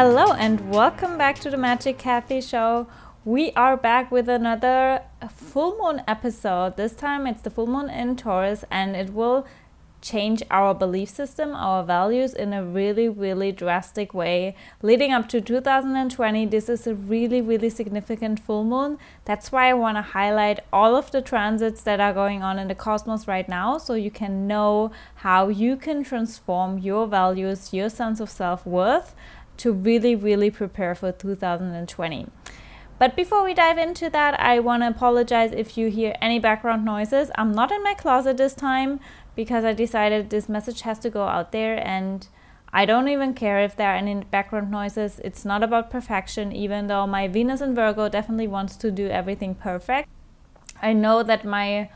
Hello and welcome back to the Magic Kathi Show. We are back with another full moon episode. This time it's the full moon in Taurus and it will change our belief system, our values in a really, really drastic way. Leading up to 2020, this is a really, really significant full moon. That's why I want to highlight all of the transits that are going on in the cosmos right now so you can know how you can transform your values, your sense of self worth to really, really prepare for 2020. But before we dive into that, I want to apologize if you hear any background noises. I'm not in my closet this time because I decided this message has to go out there and I don't even care if there are any background noises. It's not about perfection, even though my Venus in Virgo definitely wants to do everything perfect. I know that my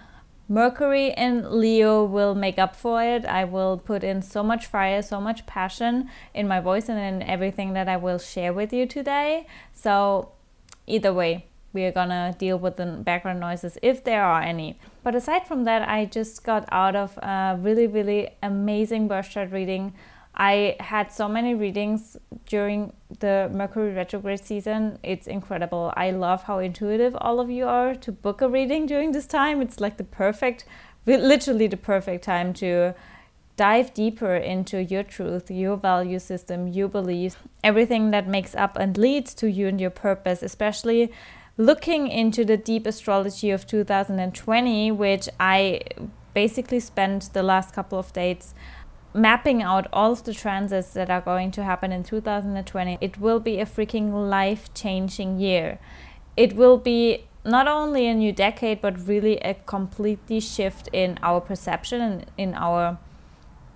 Mercury in Leo will make up for it. I will put in so much fire, so much passion in my voice and in everything that I will share with you today. So, either way, we are gonna deal with the background noises if there are any. But aside from that, I just got out of a really, really amazing birth chart reading I had so many readings during the Mercury retrograde season. It's incredible. I love how intuitive all of you are to book a reading during this time. It's like the perfect, literally the perfect time to dive deeper into your truth, your value system, your beliefs, everything that makes up and leads to you and your purpose, especially looking into the deep astrology of 2020, which I basically spent the last couple of days mapping out all of the transits that are going to happen in 2020, it will be a freaking life changing year. It will be not only a new decade, but really a completely shift in our perception and in our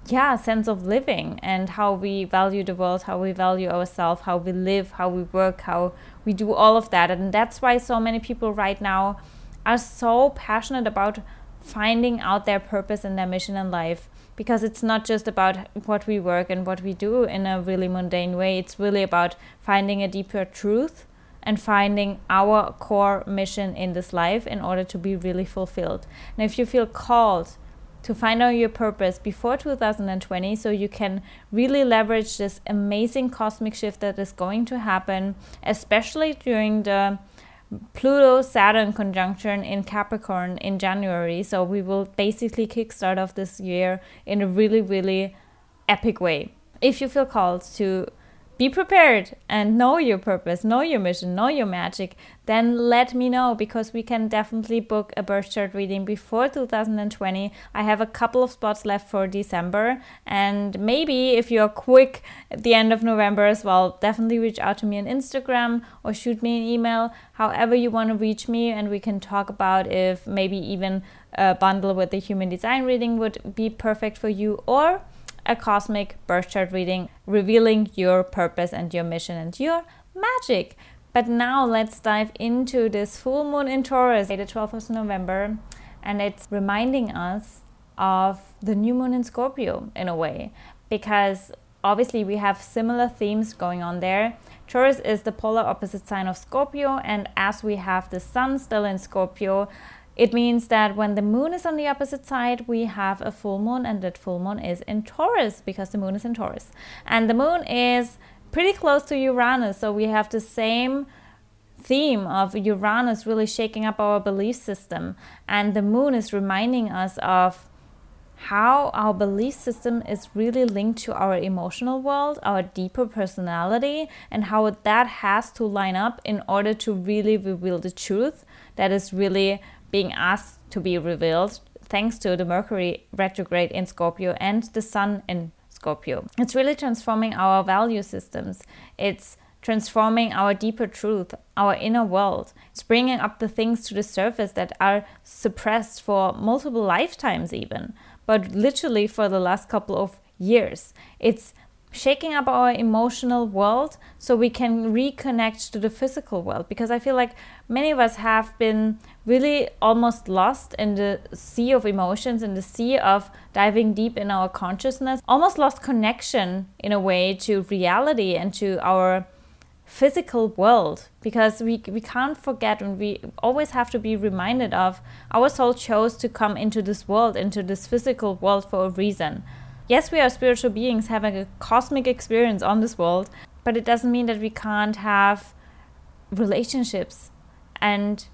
yeah sense of living and how we value the world how we value ourselves how we live how we work how we do all of that and that's why so many people right now are so passionate about finding out their purpose and their mission in life because it's not just about what we work and what we do in a really mundane way. It's really about finding a deeper truth and finding our core mission in this life in order to be really fulfilled. And if you feel called to find out your purpose before 2020 so you can really leverage this amazing cosmic shift that is going to happen, especially during the Pluto Saturn conjunction in Capricorn in January. So we will basically kickstart off this year in a really, really epic way. If you feel called to be prepared and know your purpose, know your mission, know your magic, then let me know because we can definitely book a birth chart reading before 2020. I have a couple of spots left for December, and maybe if you're quick at the end of November as well, definitely reach out to me on Instagram or shoot me an email, however you want to reach me, and we can talk about if maybe even a bundle with the human design reading would be perfect for you or a cosmic birth chart reading revealing your purpose and your mission and your magic. But now let's dive into this full moon in Taurus, the 12th of November, and it's reminding us of the new moon in Scorpio in a way, because obviously we have similar themes going on there. Taurus is the polar opposite sign of Scorpio, and as we have the sun still in Scorpio, it means that when the moon is on the opposite side, we have a full moon, and that full moon is in Taurus because the moon is in Taurus. And the moon is pretty close to Uranus, so we have the same theme of Uranus really shaking up our belief system. And the moon is reminding us of how our belief system is really linked to our emotional world, our deeper personality, and how that has to line up in order to really reveal the truth that is really being asked to be revealed thanks to the Mercury retrograde in Scorpio and the Sun in Scorpio. It's really transforming our value systems. It's transforming our deeper truth, our inner world. It's bringing up the things to the surface that are suppressed for multiple lifetimes, even, but literally for the last couple of years. It's shaking up our emotional world so we can reconnect to the physical world. Because i feel like many of us have been really almost lost in the sea of emotions in the sea of diving deep in our consciousness almost lost connection in a way to reality and to our physical world. Because we, we can't forget and we always have to be reminded of our soul chose to come into this world into this physical world for a reason yes, we are spiritual beings having a cosmic experience on this world, but it doesn't mean that we can't have relationships and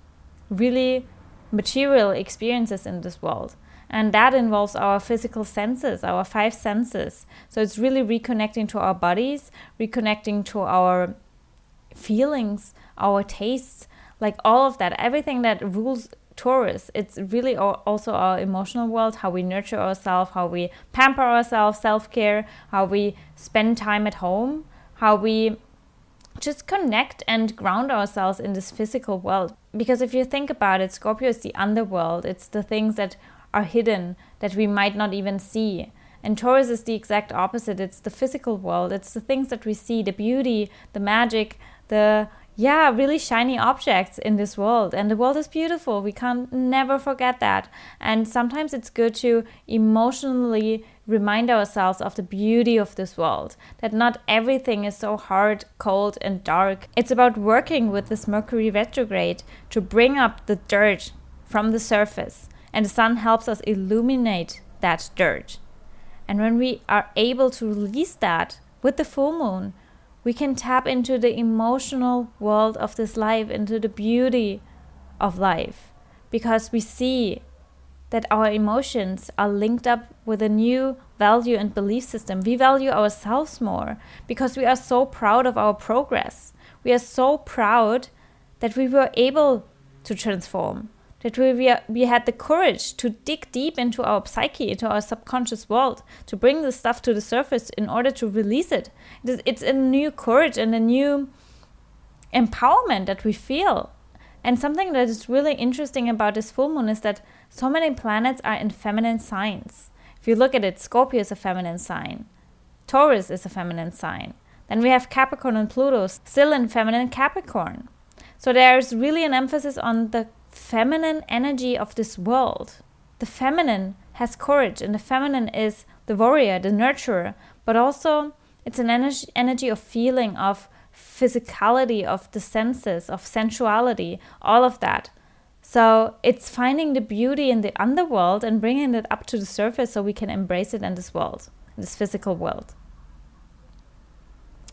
really material experiences in this world. And that involves our physical senses, our five senses. So it's really reconnecting to our bodies, reconnecting to our feelings, our tastes, like all of that, everything that rules Taurus. It's really also our emotional world, how we nurture ourselves, how we pamper ourselves, self care, how we spend time at home, how we just connect and ground ourselves in this physical world. Because if you think about it, Scorpio is the underworld, it's the things that are hidden that we might not even see. And Taurus is the exact opposite. It's the physical world. It's the things that we see, the beauty, the magic, the yeah, really shiny objects in this world. And the world is beautiful. We can't never forget that. And sometimes it's good to emotionally remind ourselves of the beauty of this world, that not everything is so hard, cold, and dark. It's about working with this Mercury retrograde to bring up the dirt from the surface. And the sun helps us illuminate that dirt. And when we are able to release that with the full moon, we can tap into the emotional world of this life, into the beauty of life, because we see that our emotions are linked up with a new value and belief system. We value ourselves more because we are so proud of our progress. We are so proud that we were able to transform, that we, we, had the courage to dig deep into our psyche, into our subconscious world, to bring the stuff to the surface in order to release it. It's a new courage and a new empowerment that we feel. And something that is really interesting about this full moon is that so many planets are in feminine signs. If you look at it, Scorpio is a feminine sign, Taurus is a feminine sign. Then we have Capricorn and Pluto still in feminine Capricorn. So there's really an emphasis on the feminine energy of this world. The feminine has courage, and the feminine is the warrior, the nurturer, but also it's an energy, energy of feeling, of physicality, of the senses, of sensuality, all of that. So it's finding the beauty in the underworld and bringing it up to the surface so we can embrace it in this world, in this physical world.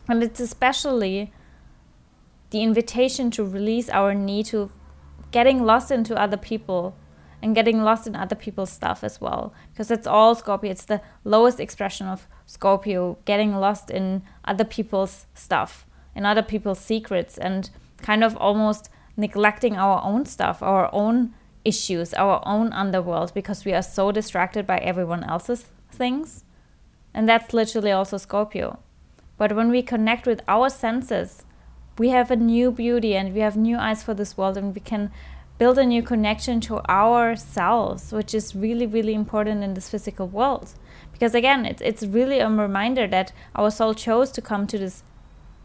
And it's especially the invitation to release our need to getting lost into other people and getting lost in other people's stuff as well. Because it's all Scorpio. It's the lowest expression of Scorpio, getting lost in other people's stuff, in other people's secrets, and kind of almost neglecting our own stuff, our own issues, our own underworld, because we are so distracted by everyone else's things. And that's literally also Scorpio. But when we connect with our senses, we have a new beauty and we have new eyes for this world and we can build a new connection to ourselves, which is really, really important in this physical world. Because again, it's, it's really a reminder that our soul chose to come to this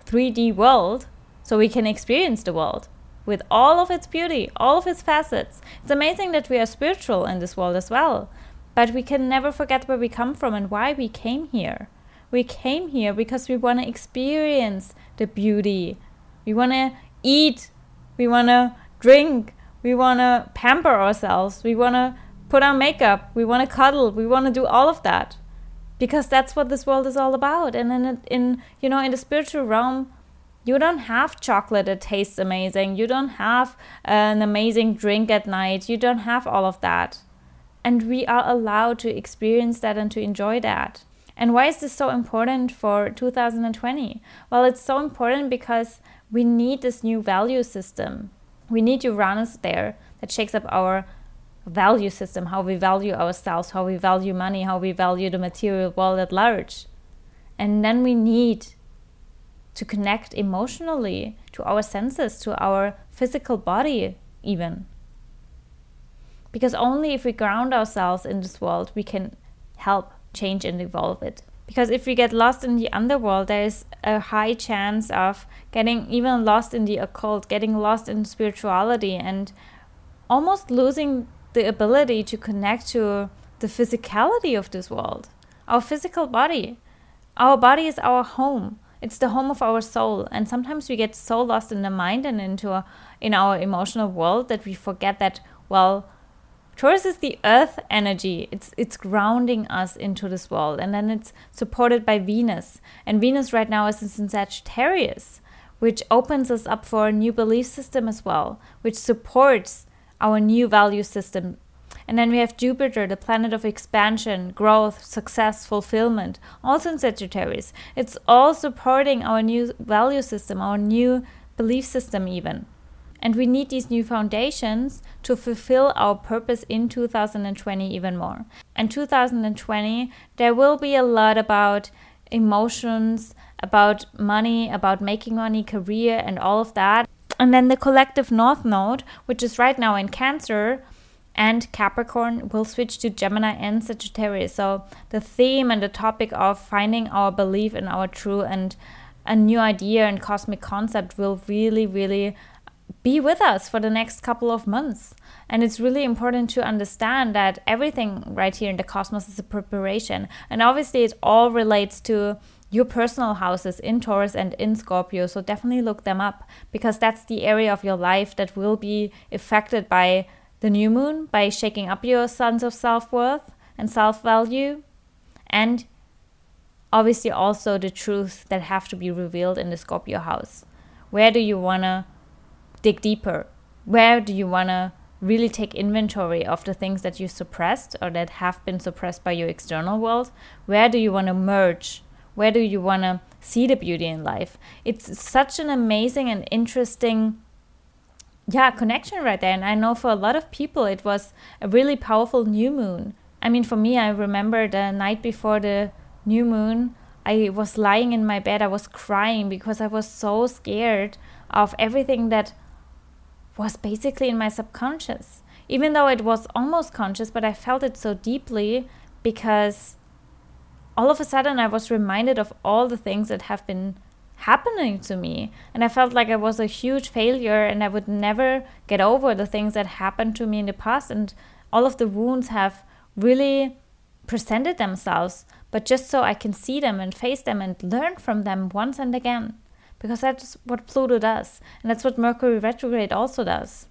3D world so we can experience the world with all of its beauty, all of its facets. It's amazing that we are spiritual in this world as well, but we can never forget where we come from and why we came here. We came here because we want to experience the beauty we want to eat. We want to drink. We want to pamper ourselves. We want to put on makeup. We want to cuddle. We want to do all of that because that's what this world is all about. And in, in you know in the spiritual realm, you don't have chocolate that tastes amazing. You don't have an amazing drink at night. You don't have all of that. And we are allowed to experience that and to enjoy that. And why is this so important for 2020? Well, it's so important because we need this new value system. We need Uranus there that shakes up our value system, how we value ourselves, how we value money, how we value the material world at large. And then we need to connect emotionally to our senses, to our physical body, even. Because only if we ground ourselves in this world, we can help change and evolve it. Because if we get lost in the underworld, there is a high chance of getting even lost in the occult, getting lost in spirituality, and almost losing the ability to connect to the physicality of this world, our physical body. Our body is our home. It's the home of our soul, and sometimes we get so lost in the mind and into a, in our emotional world that we forget that well, Taurus is the earth energy. It's it's grounding us into this world. And then it's supported by Venus. And Venus right now is in Sagittarius, which opens us up for a new belief system as well, which supports our new value system. And then we have Jupiter, the planet of expansion, growth, success, fulfillment, also in Sagittarius. It's all supporting our new value system, our new belief system, even. And we need these new foundations to fulfill our purpose in 2020 even more. And 2020, there will be a lot about emotions, about money, about making money, career, and all of that. And then the collective North Node, which is right now in Cancer, and Capricorn will switch to Gemini and Sagittarius. So the theme and the topic of finding our belief in our true and a new idea and cosmic concept will really, really be with us for the next couple of months. And it's really important to understand that everything right here in the cosmos is a preparation. And obviously, it all relates to your personal houses in Taurus and in Scorpio. So definitely look them up because that's the area of your life that will be affected by the new moon, by shaking up your sense of self worth and self value. And obviously, also the truth that have to be revealed in the Scorpio house. Where do you want to dig deeper? Where do you want to really take inventory of the things that you suppressed or that have been suppressed by your external world? Where do you want to merge? Where do you want to see the beauty in life? It's such an amazing and interesting yeah, connection right there. And I know for a lot of people it was a really powerful new moon. I mean, for me, I remember the night before the new moon, I was lying in my bed, I was crying because I was so scared of everything that was basically in my subconscious. Even though it was almost conscious, but I felt it so deeply because all of a sudden I was reminded of all the things that have been happening to me. And I felt like I was a huge failure and I would never get over the things that happened to me in the past. And all of the wounds have really presented themselves, but just so I can see them and face them and learn from them once and again because that's what Pluto does, and that's what Mercury retrograde also does.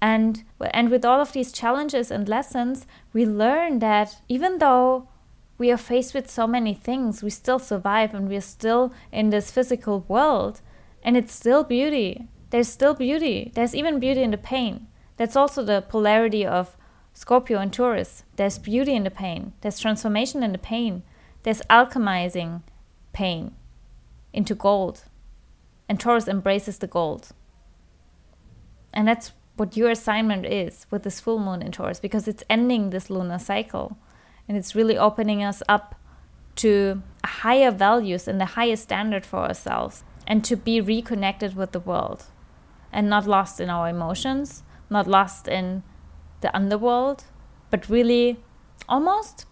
And and with all of these challenges and lessons, we learn that even though we are faced with so many things, we still survive and we're still in this physical world, and it's still beauty. There's still beauty. There's even beauty in the pain. That's also the polarity of Scorpio and Taurus. There's beauty in the pain. There's transformation in the pain. There's alchemizing pain into gold and Taurus embraces the gold. And that's what your assignment is with this full moon in Taurus because it's ending this lunar cycle and it's really opening us up to higher values and the highest standard for ourselves and to be reconnected with the world and not lost in our emotions, not lost in the underworld, but really almost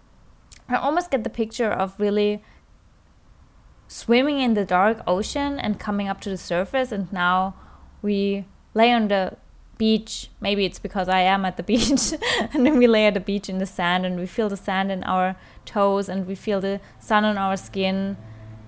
I almost get the picture of really swimming in the dark ocean and coming up to the surface and now we lay on the beach. Maybe it's because i am at the beach and then we lay at the beach in the sand and we feel the sand in our toes and we feel the sun on our skin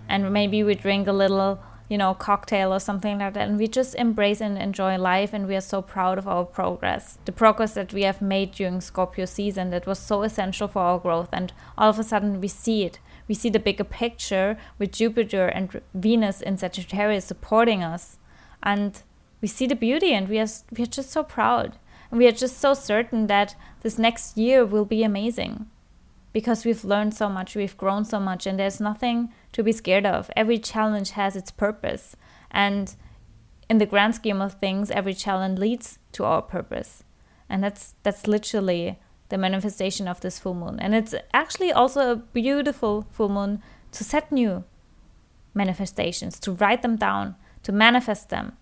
and maybe we drink a little you know cocktail or something like that and we just embrace and enjoy life and we are so proud of our progress. The progress that we have made during scorpio season that was so essential for our growth and all of a sudden we see it we see the bigger picture with Jupiter and Venus in Sagittarius supporting us. And we see the beauty and we are, we are just so proud. And we are just so certain that this next year will be amazing because we've learned so much, we've grown so much, and there's nothing to be scared of. Every challenge has its purpose. And in the grand scheme of things, every challenge leads to our purpose. And that's that's literally the manifestation of this full moon. And it's actually also a beautiful full moon to set new manifestations, to write them down, to manifest them,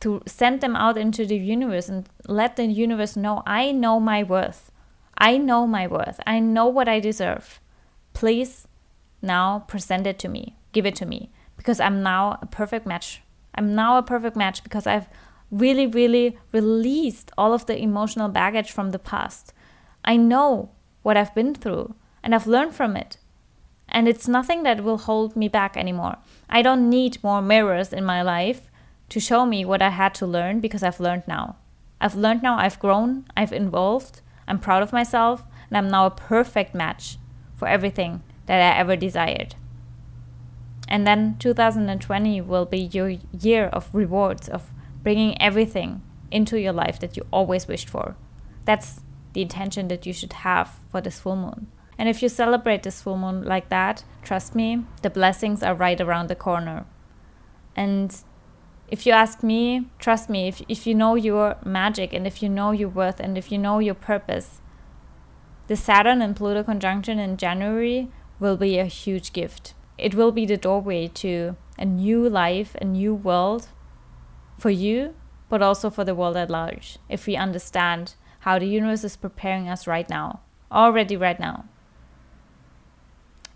to send them out into the universe and let the universe know I know my worth. I know my worth. I know what I deserve. Please now present it to me. Give it to me because I'm now a perfect match. I'm now a perfect match because I've really, really released all of the emotional baggage from the past. I know what I've been through and I've learned from it. And it's nothing that will hold me back anymore. I don't need more mirrors in my life to show me what I had to learn because I've learned now. I've learned now, I've grown, I've evolved, I'm proud of myself, and I'm now a perfect match for everything that I ever desired. And then 2020 will be your year of rewards, of bringing everything into your life that you always wished for. That's the intention that you should have for this full moon. And if you celebrate this full moon like that, trust me, the blessings are right around the corner. And if you ask me, trust me, if, if you know your magic and if you know your worth and if you know your purpose, the Saturn and Pluto conjunction in January will be a huge gift. It will be the doorway to a new life, a new world for you, but also for the world at large, if we understand how the universe is preparing us right now, already right now.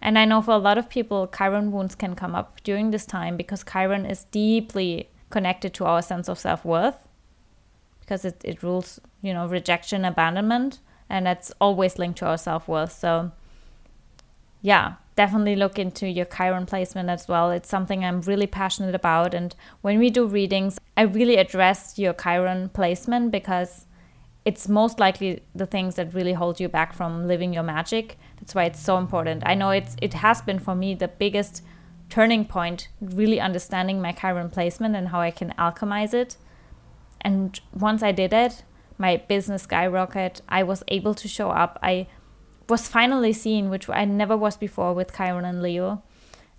And I know for a lot of people, Chiron wounds can come up during this time because Chiron is deeply connected to our sense of self worth because it, it rules, you know, rejection, abandonment, and that's always linked to our self worth. So, yeah, definitely look into your Chiron placement as well. It's something I'm really passionate about. And when we do readings, I really address your Chiron placement because it's most likely the things that really hold you back from living your magic. That's why it's so important. I know it's it has been for me the biggest turning point, really understanding my Chiron placement and how I can alchemize it. And once I did it, my business skyrocketed. I was able to show up. I was finally seen, which I never was before with Chiron and Leo.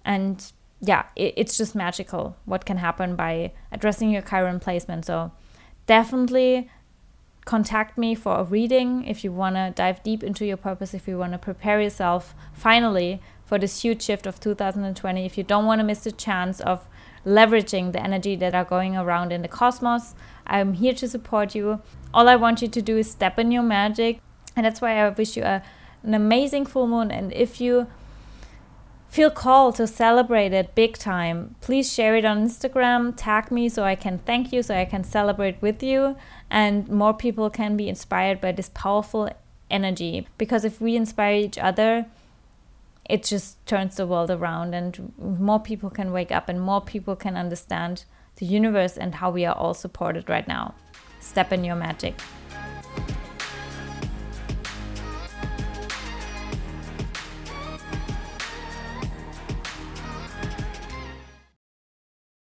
And yeah, it, it's just magical what can happen by addressing your Chiron placement. So definitely contact me for a reading if you want to dive deep into your purpose, if you want to prepare yourself finally for this huge shift of 2020, if you don't want to miss the chance of leveraging the energy that are going around in the cosmos. I'm here to support you. All I want you to do is step in your magic. And that's why I wish you a, an amazing full moon. And if you feel called to celebrate it big time, please share it on Instagram, tag me so I can thank you, so I can celebrate with you, and more people can be inspired by this powerful energy. Because if we inspire each other, it just turns the world around and more people can wake up and more people can understand the universe and how we are all supported right now. Step in your magic.